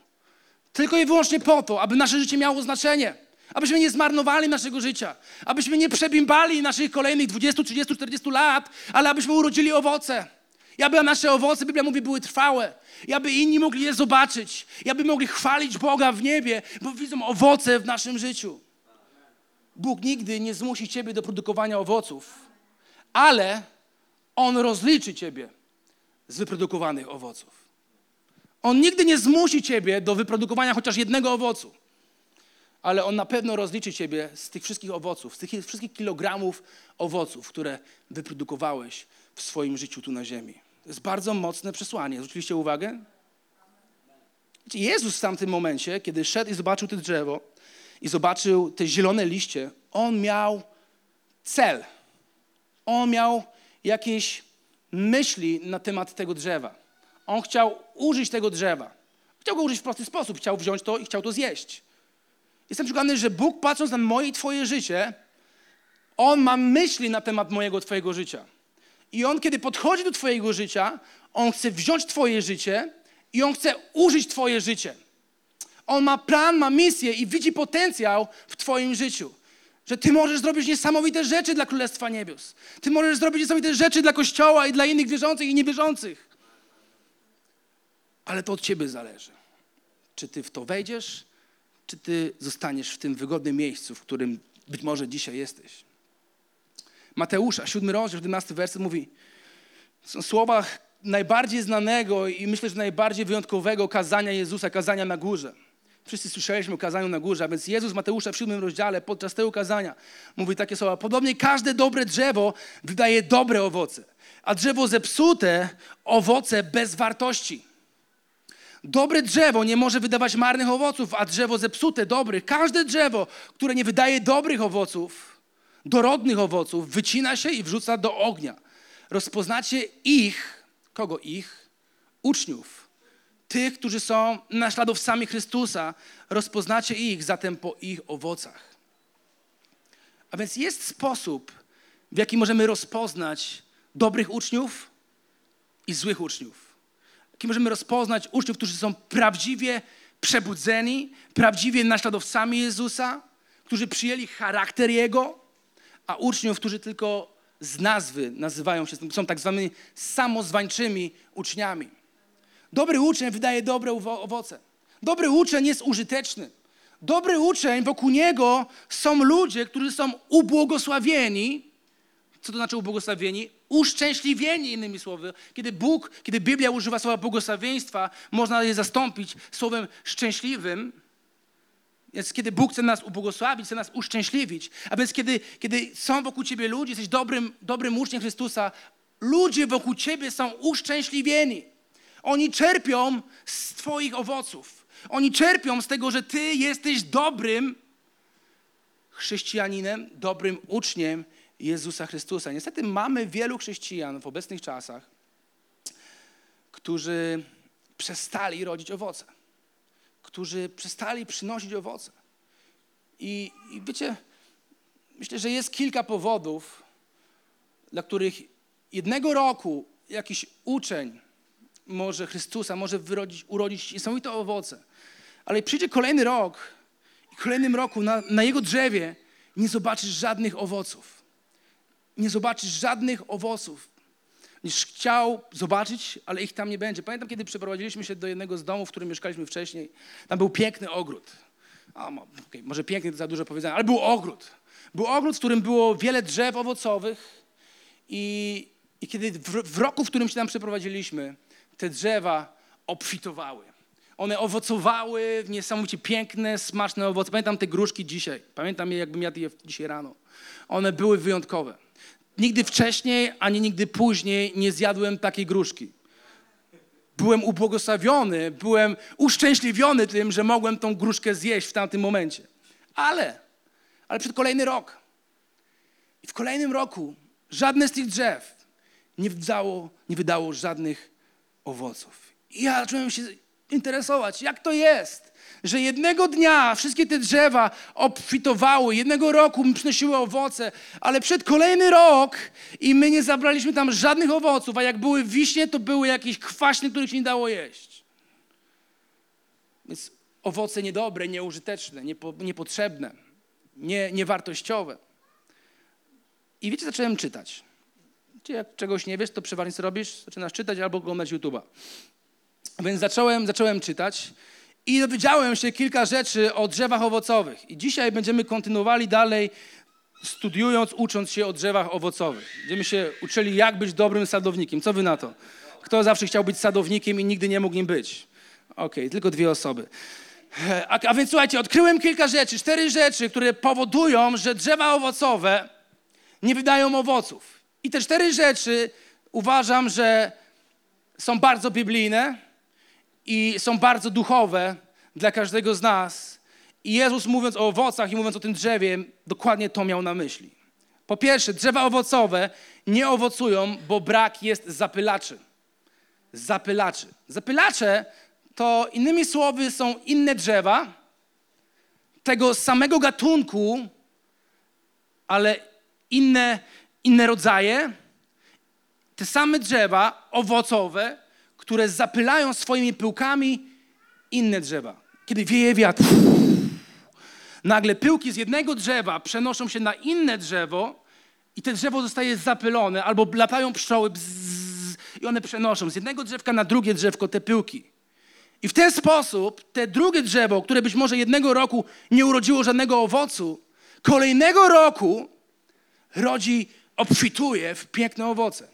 B: Tylko i wyłącznie po to, aby nasze życie miało znaczenie. Abyśmy nie zmarnowali naszego życia. Abyśmy nie przebimbali naszych kolejnych 20, 30, 40 lat, ale abyśmy urodzili owoce. I aby nasze owoce, Biblia mówi, były trwałe. I aby inni mogli je zobaczyć. I aby mogli chwalić Boga w niebie, bo widzą owoce w naszym życiu. Bóg nigdy nie zmusi Ciebie do produkowania owoców, ale On rozliczy Ciebie z wyprodukowanych owoców. On nigdy nie zmusi ciebie do wyprodukowania chociaż jednego owocu. Ale on na pewno rozliczy ciebie z tych wszystkich owoców, z tych wszystkich kilogramów owoców, które wyprodukowałeś w swoim życiu tu na ziemi. To jest bardzo mocne przesłanie. Zwróciliście uwagę? Jezus w tamtym momencie, kiedy szedł i zobaczył to drzewo i zobaczył te zielone liście, on miał cel. On miał jakieś myśli na temat tego drzewa. On chciał użyć tego drzewa. Chciał go użyć w prosty sposób. Chciał wziąć to i chciał to zjeść. Jestem przekonany, że Bóg patrząc na moje i Twoje życie, On ma myśli na temat mojego, Twojego życia. I On, kiedy podchodzi do Twojego życia, On chce wziąć Twoje życie i On chce użyć Twoje życie. On ma plan, ma misję i widzi potencjał w Twoim życiu. Że Ty możesz zrobić niesamowite rzeczy dla Królestwa Niebios. Ty możesz zrobić niesamowite rzeczy dla Kościoła i dla innych wierzących i niewierzących. Ale to od Ciebie zależy. Czy Ty w to wejdziesz, czy Ty zostaniesz w tym wygodnym miejscu, w którym być może dzisiaj jesteś. Mateusza, siódmy rozdział, 11 werset mówi, są słowa najbardziej znanego i myślę, że najbardziej wyjątkowego kazania Jezusa, kazania na górze. Wszyscy słyszeliśmy o kazaniu na górze, a więc Jezus Mateusza w siódmym rozdziale podczas tego kazania mówi takie słowa. Podobnie każde dobre drzewo wydaje dobre owoce, a drzewo zepsute owoce bez wartości. Dobre drzewo nie może wydawać marnych owoców, a drzewo zepsute dobrych. Każde drzewo, które nie wydaje dobrych owoców, dorodnych owoców, wycina się i wrzuca do ognia. Rozpoznacie ich, kogo ich? Uczniów. Tych, którzy są naśladowcami Chrystusa, rozpoznacie ich zatem po ich owocach. A więc jest sposób, w jaki możemy rozpoznać dobrych uczniów i złych uczniów. Jaki możemy rozpoznać uczniów, którzy są prawdziwie przebudzeni, prawdziwie naśladowcami Jezusa, którzy przyjęli charakter Jego, a uczniów, którzy tylko z nazwy nazywają się, są tak zwanymi samozwańczymi uczniami. Dobry uczeń wydaje dobre owoce. Dobry uczeń jest użyteczny. Dobry uczeń, wokół niego są ludzie, którzy są ubłogosławieni. Co to znaczy ubłogosławieni? Uszczęśliwieni, innymi słowy. Kiedy Bóg, kiedy Biblia używa słowa błogosławieństwa, można je zastąpić słowem szczęśliwym. Więc kiedy Bóg chce nas ubłogosławić, chce nas uszczęśliwić, a więc kiedy, kiedy są wokół ciebie ludzie, jesteś dobrym, dobrym uczniem Chrystusa, ludzie wokół ciebie są uszczęśliwieni. Oni czerpią z Twoich owoców. Oni czerpią z tego, że Ty jesteś dobrym chrześcijaninem, dobrym uczniem Jezusa Chrystusa. Niestety mamy wielu chrześcijan w obecnych czasach, którzy przestali rodzić owoce, którzy przestali przynosić owoce. I, I wiecie, myślę, że jest kilka powodów, dla których jednego roku jakiś uczeń może Chrystusa, może wyrodzić, urodzić niesamowite owoce. Ale przyjdzie kolejny rok i w kolejnym roku na, na jego drzewie nie zobaczysz żadnych owoców. Nie zobaczysz żadnych owoców. Niż chciał zobaczyć, ale ich tam nie będzie. Pamiętam, kiedy przeprowadziliśmy się do jednego z domów, w którym mieszkaliśmy wcześniej. Tam był piękny ogród. A, okay, może piękny to za dużo powiedziane, ale był ogród. Był ogród, w którym było wiele drzew owocowych i, i kiedy w, w roku, w którym się tam przeprowadziliśmy, te drzewa obfitowały. One owocowały w niesamowicie piękne, smaczne owoce. Pamiętam te gruszki dzisiaj. Pamiętam je, jakbym jadł je dzisiaj rano. One były wyjątkowe. Nigdy wcześniej, ani nigdy później nie zjadłem takiej gruszki. Byłem ubłogosławiony, byłem uszczęśliwiony tym, że mogłem tą gruszkę zjeść w tamtym momencie. Ale, ale przed kolejny rok. I w kolejnym roku żadne z tych drzew nie wydało, nie wydało żadnych owoców. I ja zacząłem się interesować, jak to jest, że jednego dnia wszystkie te drzewa obfitowały, jednego roku przynosiły owoce, ale przed kolejny rok i my nie zabraliśmy tam żadnych owoców, a jak były wiśnie, to były jakieś kwaśne, których się nie dało jeść. Więc owoce niedobre, nieużyteczne, niepo, niepotrzebne, nie, niewartościowe. I wiecie, zacząłem czytać. Jak czegoś nie wiesz, to przeważnie co robisz? Zaczynasz czytać albo oglądać YouTube'a. Więc zacząłem, zacząłem czytać i dowiedziałem się kilka rzeczy o drzewach owocowych. I dzisiaj będziemy kontynuowali dalej, studiując, ucząc się o drzewach owocowych. Będziemy się uczyli, jak być dobrym sadownikiem. Co wy na to? Kto zawsze chciał być sadownikiem i nigdy nie mógł nim być? Okej, tylko dwie osoby. E, A, a więc słuchajcie, odkryłem kilka rzeczy, cztery rzeczy, które powodują, że drzewa owocowe nie wydają owoców. I te cztery rzeczy uważam, że są bardzo biblijne i są bardzo duchowe dla każdego z nas. I Jezus mówiąc o owocach i mówiąc o tym drzewie, dokładnie to miał na myśli. Po pierwsze, drzewa owocowe nie owocują, bo brak jest zapylaczy. Zapylaczy. Zapylacze to innymi słowy są inne drzewa tego samego gatunku, ale inne, inne rodzaje, te same drzewa owocowe, które zapylają swoimi pyłkami inne drzewa. Kiedy wieje wiatr, nagle pyłki z jednego drzewa przenoszą się na inne drzewo i te drzewo zostaje zapylone, albo latają pszczoły i one przenoszą z jednego drzewka na drugie drzewko te pyłki. I w ten sposób te drugie drzewo, które być może jednego roku nie urodziło żadnego owocu, kolejnego roku rodzi, obfituje w piękne owoce.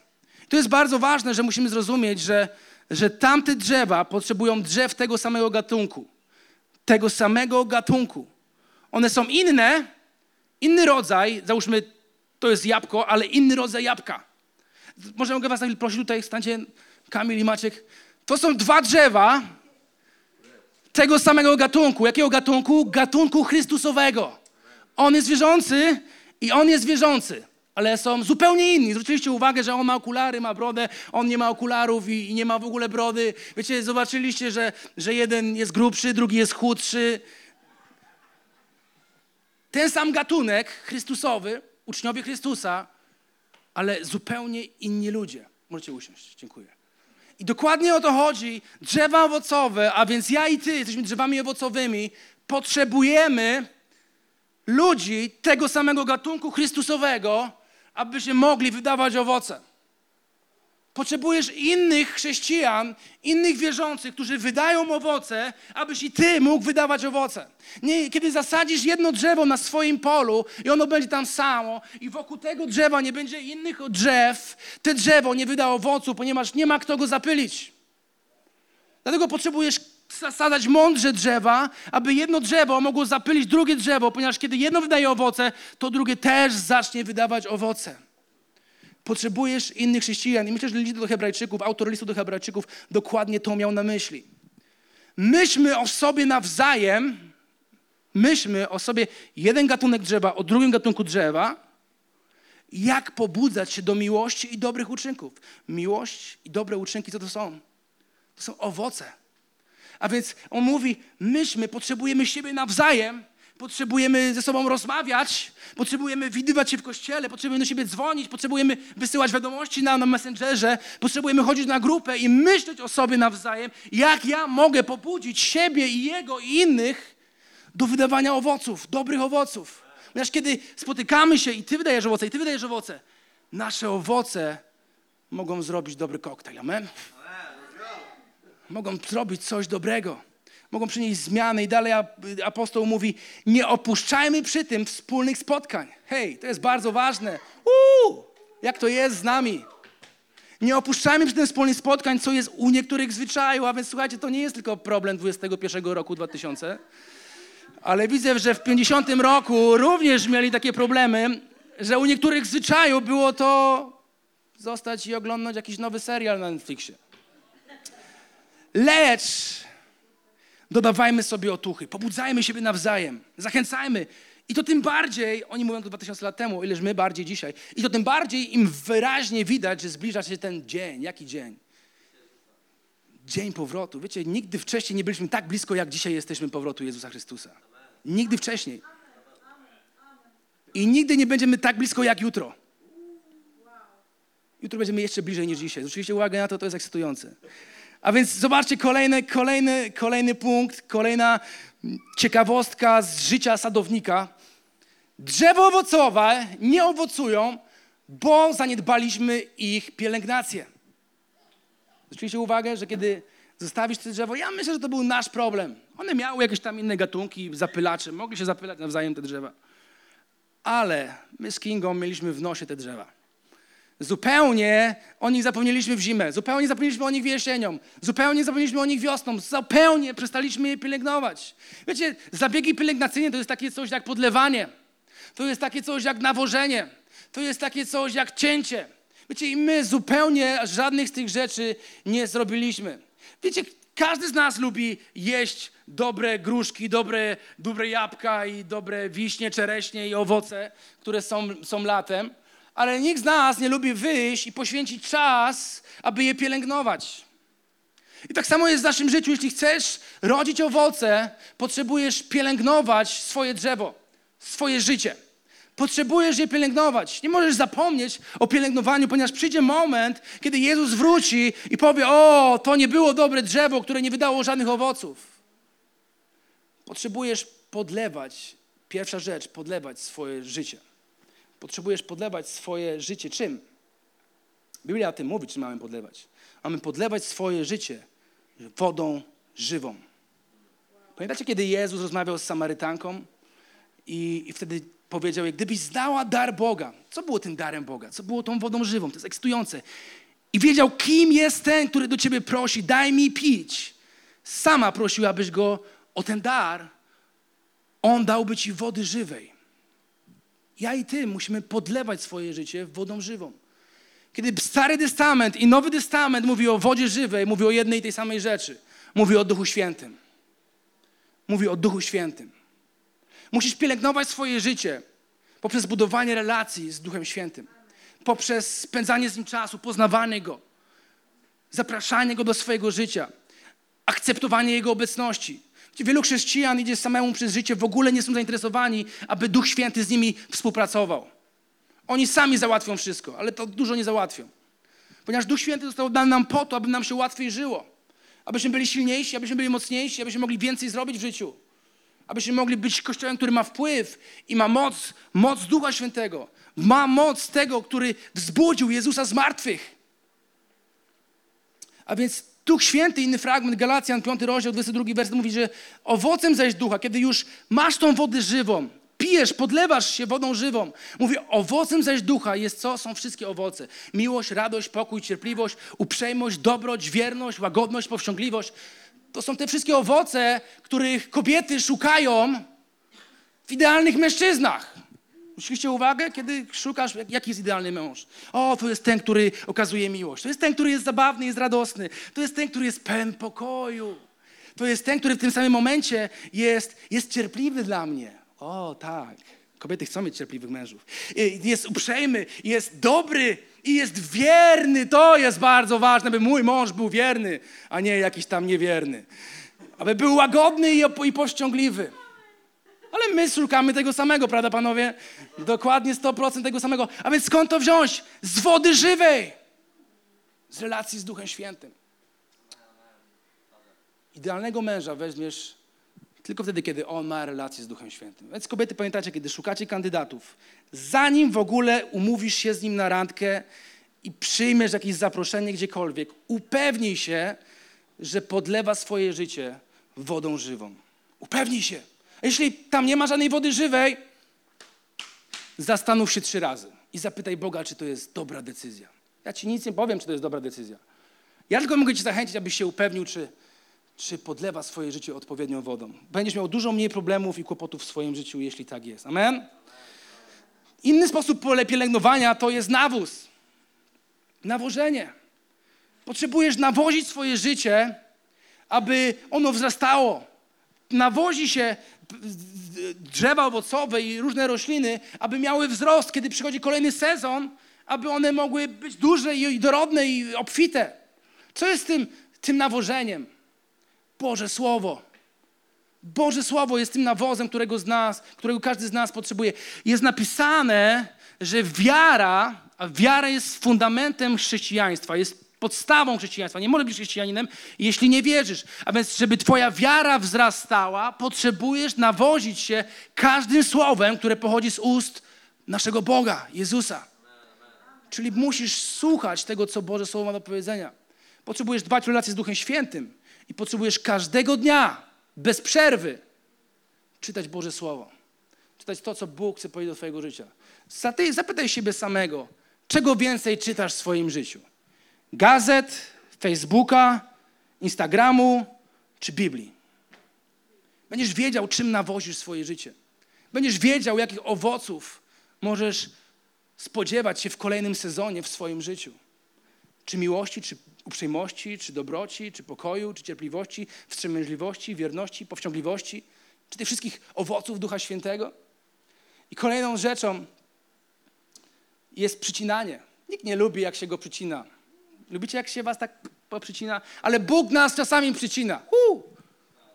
B: To jest bardzo ważne, że musimy zrozumieć, że, że tamte drzewa potrzebują drzew tego samego gatunku. Tego samego gatunku. One są inne, inny rodzaj, załóżmy, to jest jabłko, ale inny rodzaj jabłka. Może mogę was na chwilę prosić tutaj, stańcie Kamil i Maciek. To są dwa drzewa tego samego gatunku. Jakiego gatunku? Gatunku Chrystusowego. On jest wierzący i on jest wierzący, ale są zupełnie inni. Zwróciliście uwagę, że on ma okulary, ma brodę, on nie ma okularów i, i nie ma w ogóle brody. Wiecie, zobaczyliście, że, że jeden jest grubszy, drugi jest chudszy. Ten sam gatunek Chrystusowy, uczniowie Chrystusa, ale zupełnie inni ludzie. Możecie usiąść. Dziękuję. I dokładnie o to chodzi. Drzewa owocowe, a więc ja i ty jesteśmy drzewami owocowymi, potrzebujemy ludzi tego samego gatunku Chrystusowego, abyśmy mogli wydawać owoce. Potrzebujesz innych chrześcijan, innych wierzących, którzy wydają owoce, abyś i ty mógł wydawać owoce. Nie, kiedy zasadzisz jedno drzewo na swoim polu i ono będzie tam samo i wokół tego drzewa nie będzie innych drzew, te drzewo nie wyda owocu, ponieważ nie ma kto go zapylić. Dlatego potrzebujesz zasadzać mądrze drzewa, aby jedno drzewo mogło zapylić drugie drzewo, ponieważ kiedy jedno wydaje owoce, to drugie też zacznie wydawać owoce. Potrzebujesz innych chrześcijan. I myślę, że list do Hebrajczyków, autor listu do Hebrajczyków dokładnie to miał na myśli. Myślmy o sobie nawzajem, myślmy o sobie jeden gatunek drzewa, o drugim gatunku drzewa, jak pobudzać się do miłości i dobrych uczynków. Miłość i dobre uczynki, co to są? To są owoce. A więc on mówi, myśmy potrzebujemy siebie nawzajem, potrzebujemy ze sobą rozmawiać, potrzebujemy widywać się w kościele, potrzebujemy do siebie dzwonić, potrzebujemy wysyłać wiadomości na, na Messengerze, potrzebujemy chodzić na grupę i myśleć o sobie nawzajem, jak ja mogę pobudzić siebie i jego i innych do wydawania owoców, dobrych owoców. Ponieważ kiedy spotykamy się i ty wydajesz owoce, i ty wydajesz owoce, nasze owoce mogą zrobić dobry koktajl. Amen? Mogą zrobić coś dobrego. Mogą przynieść zmiany. I dalej apostoł mówi, nie opuszczajmy przy tym wspólnych spotkań. Hej, to jest bardzo ważne. Uuu, jak to jest z nami. Nie opuszczajmy przy tym wspólnych spotkań, co jest u niektórych zwyczaju. A więc słuchajcie, to nie jest tylko problem 21 roku 2000. Ale widzę, że w 50 roku również mieli takie problemy, że u niektórych zwyczaju było to zostać i oglądać jakiś nowy serial na Netflixie. Lecz dodawajmy sobie otuchy, pobudzajmy siebie nawzajem, zachęcajmy. I to tym bardziej, oni mówią to 2000 lat temu, ileż my bardziej dzisiaj. I to tym bardziej im wyraźnie widać, że zbliża się ten dzień. Jaki dzień? Dzień powrotu. Wiecie, nigdy wcześniej nie byliśmy tak blisko, jak dzisiaj jesteśmy powrotu Jezusa Chrystusa. Nigdy wcześniej. I nigdy nie będziemy tak blisko, jak jutro. Jutro będziemy jeszcze bliżej niż dzisiaj. Zwróciliście uwagę na to, to jest ekscytujące. A więc zobaczcie, kolejny, kolejny, kolejny punkt, kolejna ciekawostka z życia sadownika. Drzewo owocowe nie owocują, bo zaniedbaliśmy ich pielęgnację. Zwróciliście uwagę, że kiedy zostawisz to drzewo, ja myślę, że to był nasz problem. One miały jakieś tam inne gatunki, zapylacze, mogli się zapylać nawzajem te drzewa. Ale my z Kingą mieliśmy w nosie te drzewa. Zupełnie o nich zapomnieliśmy w zimę, zupełnie zapomnieliśmy o nich jesienią, zupełnie zapomnieliśmy o nich wiosną, zupełnie przestaliśmy je pielęgnować. Wiecie, zabiegi pielęgnacyjne to jest takie coś jak podlewanie, to jest takie coś jak nawożenie, to jest takie coś jak cięcie. Wiecie, i my zupełnie żadnych z tych rzeczy nie zrobiliśmy. Wiecie, każdy z nas lubi jeść dobre gruszki, dobre, dobre jabłka i dobre wiśnie, czereśnie i owoce, które są, są latem, ale nikt z nas nie lubi wyjść i poświęcić czas, aby je pielęgnować. I tak samo jest w naszym życiu. Jeśli chcesz rodzić owoce, potrzebujesz pielęgnować swoje drzewo, swoje życie. Potrzebujesz je pielęgnować. Nie możesz zapomnieć o pielęgnowaniu, ponieważ przyjdzie moment, kiedy Jezus wróci i powie: O, to nie było dobre drzewo, które nie wydało żadnych owoców. Potrzebujesz podlewać, pierwsza rzecz, podlewać swoje życie. Potrzebujesz podlewać swoje życie czym? Biblia o tym mówi, czy mamy podlewać. Mamy podlewać swoje życie wodą żywą. Pamiętacie, kiedy Jezus rozmawiał z Samarytanką i, i wtedy powiedział jej, gdybyś znała dar Boga. Co było tym darem Boga? Co było tą wodą żywą? To jest ekscytujące. I wiedział, kim jest ten, który do ciebie prosi, daj mi pić. Sama prosiła, abyś go o ten dar, on dałby ci wody żywej. Ja i ty musimy podlewać swoje życie wodą żywą. Kiedy Stary Testament i Nowy Testament mówi o wodzie żywej, mówi o jednej i tej samej rzeczy. Mówi o Duchu Świętym. Mówi o Duchu Świętym. Musisz pielęgnować swoje życie poprzez budowanie relacji z Duchem Świętym, poprzez spędzanie z Nim czasu, poznawanie Go, zapraszanie Go do swojego życia, akceptowanie Jego obecności. Wielu chrześcijan idzie samemu przez życie, w ogóle nie są zainteresowani, aby Duch Święty z nimi współpracował. Oni sami załatwią wszystko, ale to dużo nie załatwią. Ponieważ Duch Święty został dany nam po to, aby nam się łatwiej żyło. Abyśmy byli silniejsi, abyśmy byli mocniejsi, abyśmy mogli więcej zrobić w życiu abyśmy mogli być kościołem, który ma wpływ i ma moc, moc Ducha Świętego. Ma moc tego, który wzbudził Jezusa z martwych. A więc Duch Święty, inny fragment, Galacjan, 5 rozdział, 22 werset mówi, że owocem zaś ducha, kiedy już masz tą wodę żywą, pijesz, podlewasz się wodą żywą. Mówi, owocem zaś ducha jest co? Są wszystkie owoce. Miłość, radość, pokój, cierpliwość, uprzejmość, dobroć, wierność, łagodność, powściągliwość. To są te wszystkie owoce, których kobiety szukają w idealnych mężczyznach. Zwróciliście uwagę, kiedy szukasz, jaki jest idealny mąż? O, to jest ten, który okazuje miłość. To jest ten, który jest zabawny, jest radosny. To jest ten, który jest pełen pokoju. To jest ten, który w tym samym momencie jest, jest cierpliwy dla mnie. O, tak. Kobiety chcą mieć cierpliwych mężów. Jest uprzejmy, jest dobry i jest wierny. To jest bardzo ważne, by mój mąż był wierny, a nie jakiś tam niewierny. Aby był łagodny i, i powściągliwy. Ale my szukamy tego samego, prawda panowie? Dokładnie 100% tego samego. A więc skąd to wziąć? Z wody żywej. Z relacji z Duchem Świętym. Idealnego męża weźmiesz tylko wtedy, kiedy on ma relację z Duchem Świętym. Więc kobiety, pamiętacie, kiedy szukacie kandydatów, zanim w ogóle umówisz się z nim na randkę i przyjmiesz jakieś zaproszenie gdziekolwiek, upewnij się, że podlewa swoje życie wodą żywą. Upewnij się. Jeśli tam nie ma żadnej wody żywej, zastanów się trzy razy i zapytaj Boga, czy to jest dobra decyzja. Ja ci nic nie powiem, czy to jest dobra decyzja. Ja tylko mogę ci zachęcić, abyś się upewnił, czy czy podlewa swoje życie odpowiednią wodą. Będziesz miał dużo mniej problemów i kłopotów w swoim życiu, jeśli tak jest. Amen? Inny sposób pielęgnowania to jest nawóz. Nawożenie. Potrzebujesz nawozić swoje życie, aby ono wzrastało. Nawozi się drzewa owocowe i różne rośliny, aby miały wzrost, kiedy przychodzi kolejny sezon, aby one mogły być duże i dorodne i obfite. Co jest tym, tym nawożeniem? Boże Słowo. Boże Słowo jest tym nawozem, którego, z nas, którego każdy z nas potrzebuje. Jest napisane, że wiara, a wiara jest fundamentem chrześcijaństwa, jest podstawą chrześcijaństwa. Nie możesz być chrześcijaninem, jeśli nie wierzysz. A więc, żeby twoja wiara wzrastała, potrzebujesz nawozić się każdym słowem, które pochodzi z ust naszego Boga, Jezusa. Czyli musisz słuchać tego, co Boże Słowo ma do powiedzenia. Potrzebujesz dbać o relację z Duchem Świętym. I potrzebujesz każdego dnia, bez przerwy, czytać Boże Słowo. Czytać to, co Bóg chce powiedzieć do Twojego życia. Zapytaj siebie samego, czego więcej czytasz w swoim życiu? Gazet, Facebooka, Instagramu czy Biblii? Będziesz wiedział, czym nawozisz swoje życie. Będziesz wiedział, jakich owoców możesz spodziewać się w kolejnym sezonie w swoim życiu. Czy miłości, czy uprzejmości, czy dobroci, czy pokoju, czy cierpliwości, wstrzemięźliwości, wierności, powściągliwości, czy tych wszystkich owoców Ducha Świętego. I kolejną rzeczą jest przycinanie. Nikt nie lubi, jak się go przycina. Lubicie, jak się was tak poprzycina? Ale Bóg nas czasami przycina.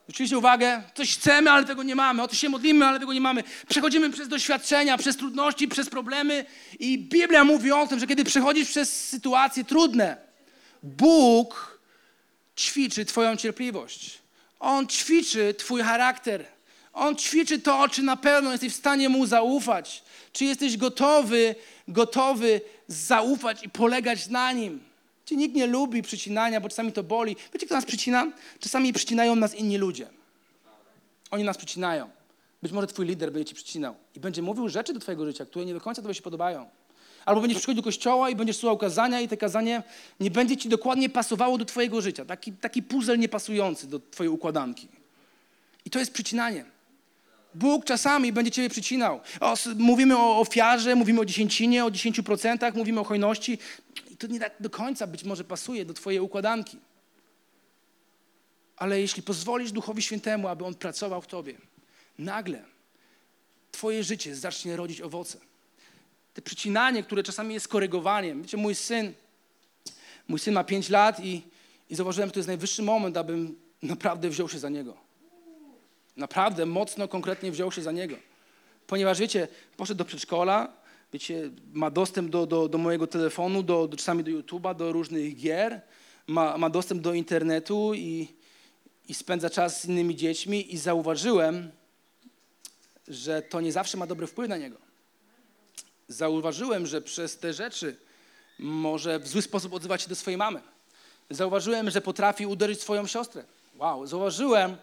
B: Zwróćcie uwagę, coś chcemy, ale tego nie mamy. O to się modlimy, ale tego nie mamy. Przechodzimy przez doświadczenia, przez trudności, przez problemy i Biblia mówi o tym, że kiedy przechodzisz przez sytuacje trudne, Bóg ćwiczy Twoją cierpliwość. On ćwiczy Twój charakter. On ćwiczy to, czy na pewno jesteś w stanie Mu zaufać. Czy jesteś gotowy, gotowy zaufać i polegać na Nim. Cię nikt nie lubi przycinania, bo czasami to boli. Wiecie, kto nas przycina? Czasami przycinają nas inni ludzie. Oni nas przycinają. Być może twój lider będzie ci przycinał i będzie mówił rzeczy do twojego życia, które nie do końca tobie się podobają. Albo będziesz przychodził do kościoła i będziesz słuchał kazania i te kazanie nie będzie ci dokładnie pasowało do twojego życia. Taki, taki puzzle niepasujący do twojej układanki. I to jest przycinanie. Bóg czasami będzie ciebie przycinał. O, mówimy o ofiarze, mówimy o dziesięcinie, o dziesięciu procentach, mówimy o hojności. I to nie tak do końca być może pasuje do twojej układanki. Ale jeśli pozwolisz Duchowi Świętemu, aby On pracował w tobie, nagle twoje życie zacznie rodzić owoce. Te przycinanie, które czasami jest korygowaniem. Wiecie, mój syn, mój syn ma pięć lat i, i zauważyłem, że to jest najwyższy moment, abym naprawdę wziął się za niego. Naprawdę mocno, konkretnie wziął się za niego. Ponieważ, wiecie, poszedł do przedszkola, wiecie, ma dostęp do, do, do mojego telefonu, do, do, czasami do YouTube'a, do różnych gier, ma, ma dostęp do internetu i, i spędza czas z innymi dziećmi i zauważyłem, że to nie zawsze ma dobry wpływ na niego. Zauważyłem, że przez te rzeczy może w zły sposób odzywać się do swojej mamy. Zauważyłem, że potrafi uderzyć swoją siostrę. Wow, zauważyłem,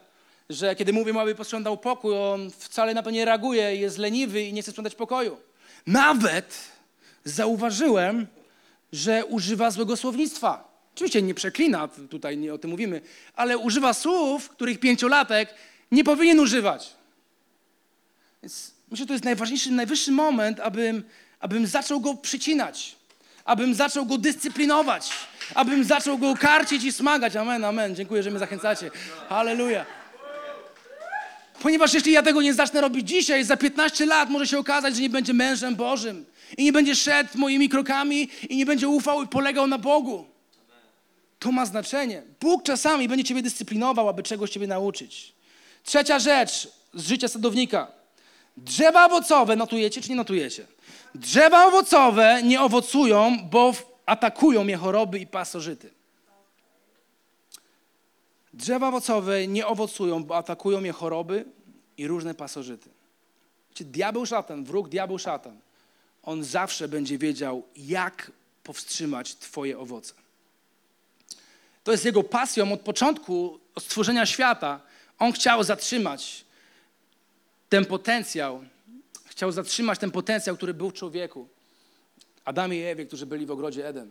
B: że kiedy mówię mu, aby posprzątał pokój, on wcale na to nie reaguje, jest leniwy i nie chce sprzątać pokoju. Nawet zauważyłem, że używa złego słownictwa. Oczywiście nie przeklina, tutaj nie o tym mówimy, ale używa słów, których pięciolatek nie powinien używać. Więc myślę, że to jest najważniejszy, najwyższy moment, abym, abym zaczął go przycinać, abym zaczął go dyscyplinować, abym zaczął go karcić i smagać. Amen, amen. Dziękuję, że mnie zachęcacie. Hallelujah. Ponieważ jeśli ja tego nie zacznę robić dzisiaj, za 15 lat może się okazać, że nie będzie mężem Bożym i nie będzie szedł moimi krokami i nie będzie ufał i polegał na Bogu. To ma znaczenie. Bóg czasami będzie ciebie dyscyplinował, aby czegoś ciebie nauczyć. Trzecia rzecz z życia sadownika. Drzewa owocowe notujecie czy nie notujecie? Drzewa owocowe nie owocują, bo atakują je choroby i pasożyty. Drzewa owocowe nie owocują, bo atakują je choroby i różne pasożyty. Wiecie, diabeł szatan, wróg diabeł szatan, on zawsze będzie wiedział, jak powstrzymać Twoje owoce. To jest jego pasją od początku, od stworzenia świata. On chciał zatrzymać ten potencjał, chciał zatrzymać ten potencjał, który był w człowieku. Adamie i Ewie, którzy byli w ogrodzie Eden.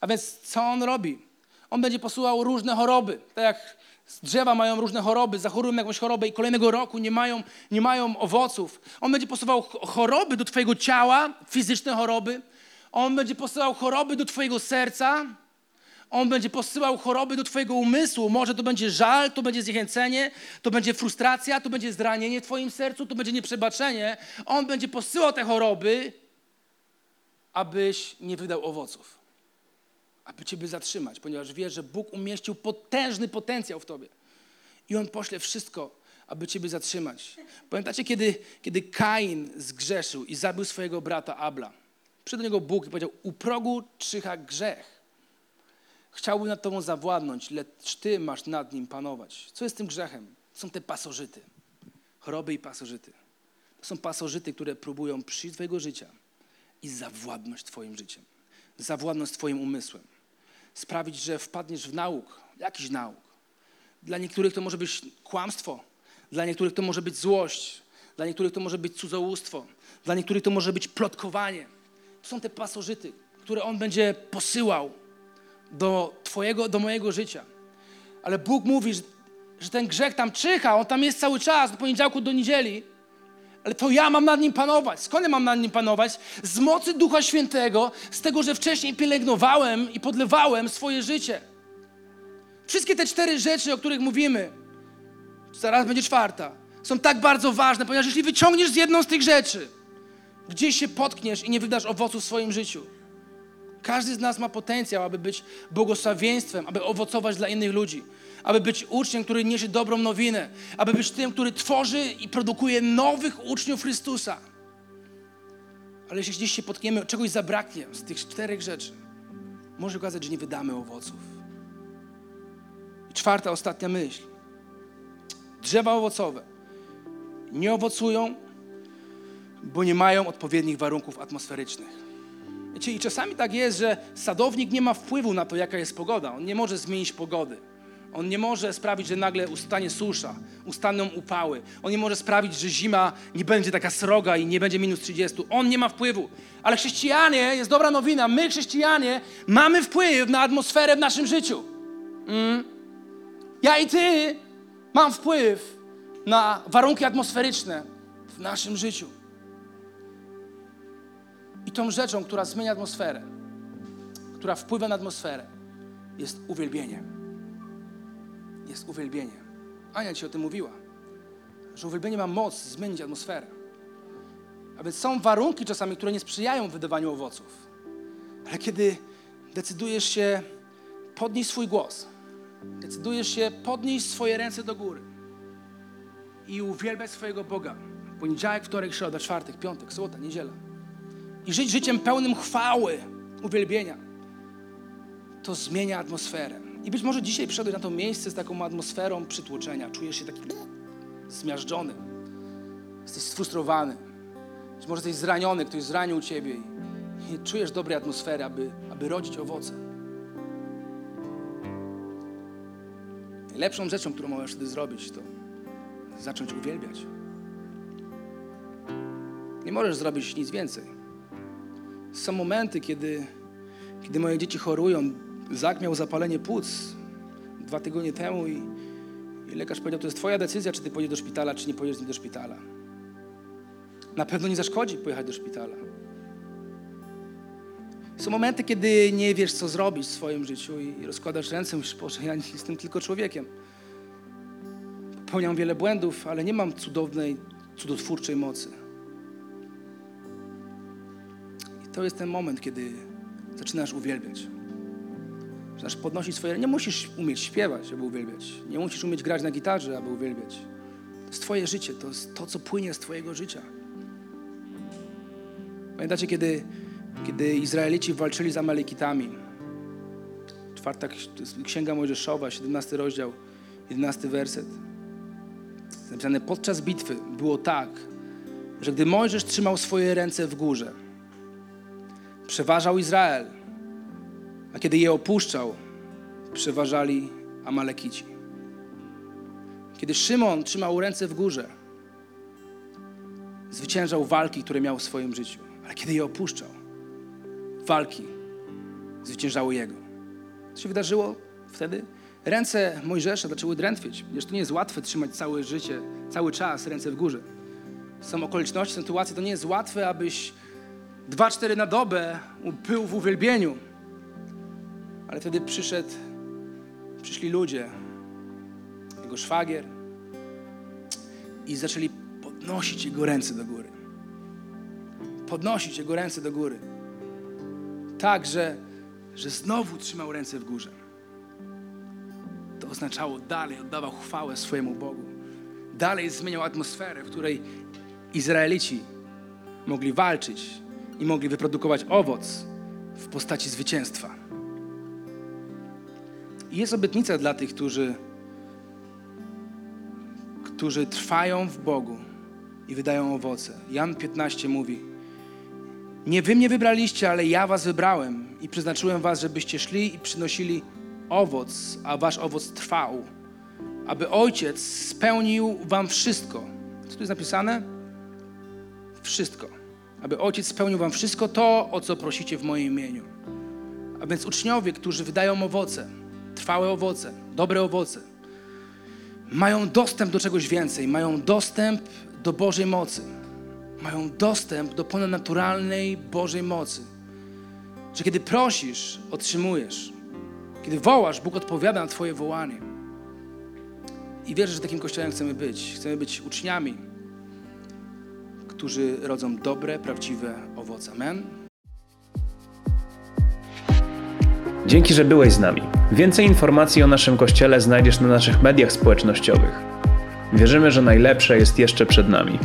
B: A więc co on robi? On będzie posyłał różne choroby. Tak jak drzewa mają różne choroby, zachorują jakąś chorobę i kolejnego roku nie mają, nie mają owoców. On będzie posyłał choroby do twojego ciała, fizyczne choroby. On będzie posyłał choroby do twojego serca. On będzie posyłał choroby do twojego umysłu. Może to będzie żal, to będzie zniechęcenie, to będzie frustracja, to będzie zranienie w twoim sercu, to będzie nieprzebaczenie. On będzie posyłał te choroby, abyś nie wydał owoców aby Ciebie zatrzymać, ponieważ wie, że Bóg umieścił potężny potencjał w Tobie. I On pośle wszystko, aby Ciebie zatrzymać. Pamiętacie, kiedy, kiedy Kain zgrzeszył i zabił swojego brata Abla? Przyszedł do niego Bóg i powiedział, u progu czyha grzech. Chciałbym nad Tobą zawładnąć, lecz Ty masz nad nim panować. Co jest tym grzechem? Są te pasożyty. Choroby i pasożyty. To są pasożyty, które próbują przyjść Twojego życia i zawładnąć Twoim życiem. Zawładnąć Twoim umysłem sprawić, że wpadniesz w nauk, jakiś nauk. Dla niektórych to może być kłamstwo, dla niektórych to może być złość, dla niektórych to może być cudzołóstwo, dla niektórych to może być plotkowanie. to są te pasożyty, które On będzie posyłał do Twojego, do mojego życia. Ale Bóg mówi, że, że ten grzech tam czyha, on tam jest cały czas, od poniedziałku do niedzieli. Ale to ja mam nad nim panować. Skąd ja mam nad nim panować? Z mocy Ducha Świętego, z tego, że wcześniej pielęgnowałem i podlewałem swoje życie. Wszystkie te cztery rzeczy, o których mówimy, zaraz będzie czwarta, są tak bardzo ważne, ponieważ jeśli wyciągniesz z jedną z tych rzeczy, gdzieś się potkniesz i nie wydasz owoców w swoim życiu. Każdy z nas ma potencjał, aby być błogosławieństwem, aby owocować dla innych ludzi, aby być uczniem, który niesie dobrą nowinę, aby być tym, który tworzy i produkuje nowych uczniów Chrystusa. Ale jeśli gdzieś się potkniemy, czegoś zabraknie z tych czterech rzeczy, może okazać, że nie wydamy owoców. I czwarta, ostatnia myśl. Drzewa owocowe nie owocują, bo nie mają odpowiednich warunków atmosferycznych. Wiecie, i czasami tak jest, że sadownik nie ma wpływu na to, jaka jest pogoda. On nie może zmienić pogody. On nie może sprawić, że nagle ustanie susza, ustaną upały. On nie może sprawić, że zima nie będzie taka sroga i nie będzie minus 30. On nie ma wpływu. Ale chrześcijanie, jest dobra nowina, my chrześcijanie mamy wpływ na atmosferę w naszym życiu. Mm. Ja i ty mam wpływ na warunki atmosferyczne w naszym życiu. I tą rzeczą, która zmienia atmosferę, która wpływa na atmosferę, jest uwielbienie. Jest uwielbienie. Ania ci o tym mówiła, że uwielbienie ma moc zmienić atmosferę. A więc są warunki czasami, które nie sprzyjają wydawaniu owoców. Ale kiedy decydujesz się podnieść swój głos, decydujesz się podnieść swoje ręce do góry i uwielbiać swojego Boga. Poniedziałek, wtorek, środa, czwartek, piątek, sobota, niedziela i żyć życiem pełnym chwały, uwielbienia, to zmienia atmosferę. I być może dzisiaj przyszedłeś na to miejsce z taką atmosferą przytłoczenia. Czujesz się taki zmiażdżony. Jesteś sfrustrowany. Być może jesteś zraniony, ktoś zranił ciebie i nie czujesz dobrej atmosfery, aby, aby rodzić owoce. Najlepszą rzeczą, którą możesz wtedy zrobić, to zacząć uwielbiać. Nie możesz zrobić nic więcej. Są momenty, kiedy, kiedy moje dzieci chorują. Zak miał zapalenie płuc dwa tygodnie temu i, i lekarz powiedział, to jest twoja decyzja, czy ty pojedziesz do szpitala, czy nie pojedziesz z nim do szpitala. Na pewno nie zaszkodzi pojechać do szpitala. Są momenty, kiedy nie wiesz, co zrobić w swoim życiu i rozkładasz ręce, myślisz, Boże, ja jestem tylko człowiekiem. Popełniam wiele błędów, ale nie mam cudownej, cudotwórczej mocy. I to jest ten moment, kiedy zaczynasz uwielbiać. Zaczynasz podnosić swoje... Nie musisz umieć śpiewać, aby uwielbiać. Nie musisz umieć grać na gitarze, aby uwielbiać. To jest twoje życie, to jest to, co płynie z twojego życia. Pamiętacie, kiedy, kiedy Izraelici walczyli z Amalekitami? Czwarta Księga Mojżeszowa, 17 rozdział, 11 werset. Napisane, podczas bitwy było tak, że gdy Mojżesz trzymał swoje ręce w górze, przeważał Izrael, a kiedy je opuszczał, przeważali Amalekici. Kiedy Szymon trzymał ręce w górze, zwyciężał walki, które miał w swoim życiu. Ale kiedy je opuszczał, walki zwyciężały jego. Co się wydarzyło wtedy? Ręce Mojżesza zaczęły drętwieć. Przecież to nie jest łatwe trzymać całe życie, cały czas ręce w górze. Są okoliczności, sytuacje, to nie jest łatwe, abyś dwa, cztery na dobę był w uwielbieniu. Ale wtedy przyszedł, przyszli ludzie, jego szwagier i zaczęli podnosić jego ręce do góry. Podnosić jego ręce do góry. Tak, że, że znowu trzymał ręce w górze. To oznaczało dalej oddawał chwałę swojemu Bogu. Dalej zmieniał atmosferę, w której Izraelici mogli walczyć i mogli wyprodukować owoc w postaci zwycięstwa. Jest obietnica dla tych, którzy, którzy trwają w Bogu i wydają owoce. Jan 15 mówi: Nie wy mnie wybraliście, ale ja was wybrałem i przeznaczyłem was, żebyście szli i przynosili owoc, a wasz owoc trwał, aby Ojciec spełnił wam wszystko. Co tu jest napisane? Wszystko. aby Ojciec spełnił wam wszystko to, o co prosicie w moim imieniu. A więc uczniowie, którzy wydają owoce, trwałe owoce, dobre owoce, mają dostęp do czegoś więcej, mają dostęp do Bożej mocy, mają dostęp do ponadnaturalnej Bożej mocy. Że kiedy prosisz, otrzymujesz. Kiedy wołasz, Bóg odpowiada na Twoje wołanie. I wierzę, że takim kościołem chcemy być. Chcemy być uczniami, którzy rodzą dobre, prawdziwe owoce. Amen.
A: Dzięki, że byłeś z nami. Więcej informacji o naszym kościele znajdziesz na naszych mediach społecznościowych. Wierzymy, że najlepsze jest jeszcze przed nami.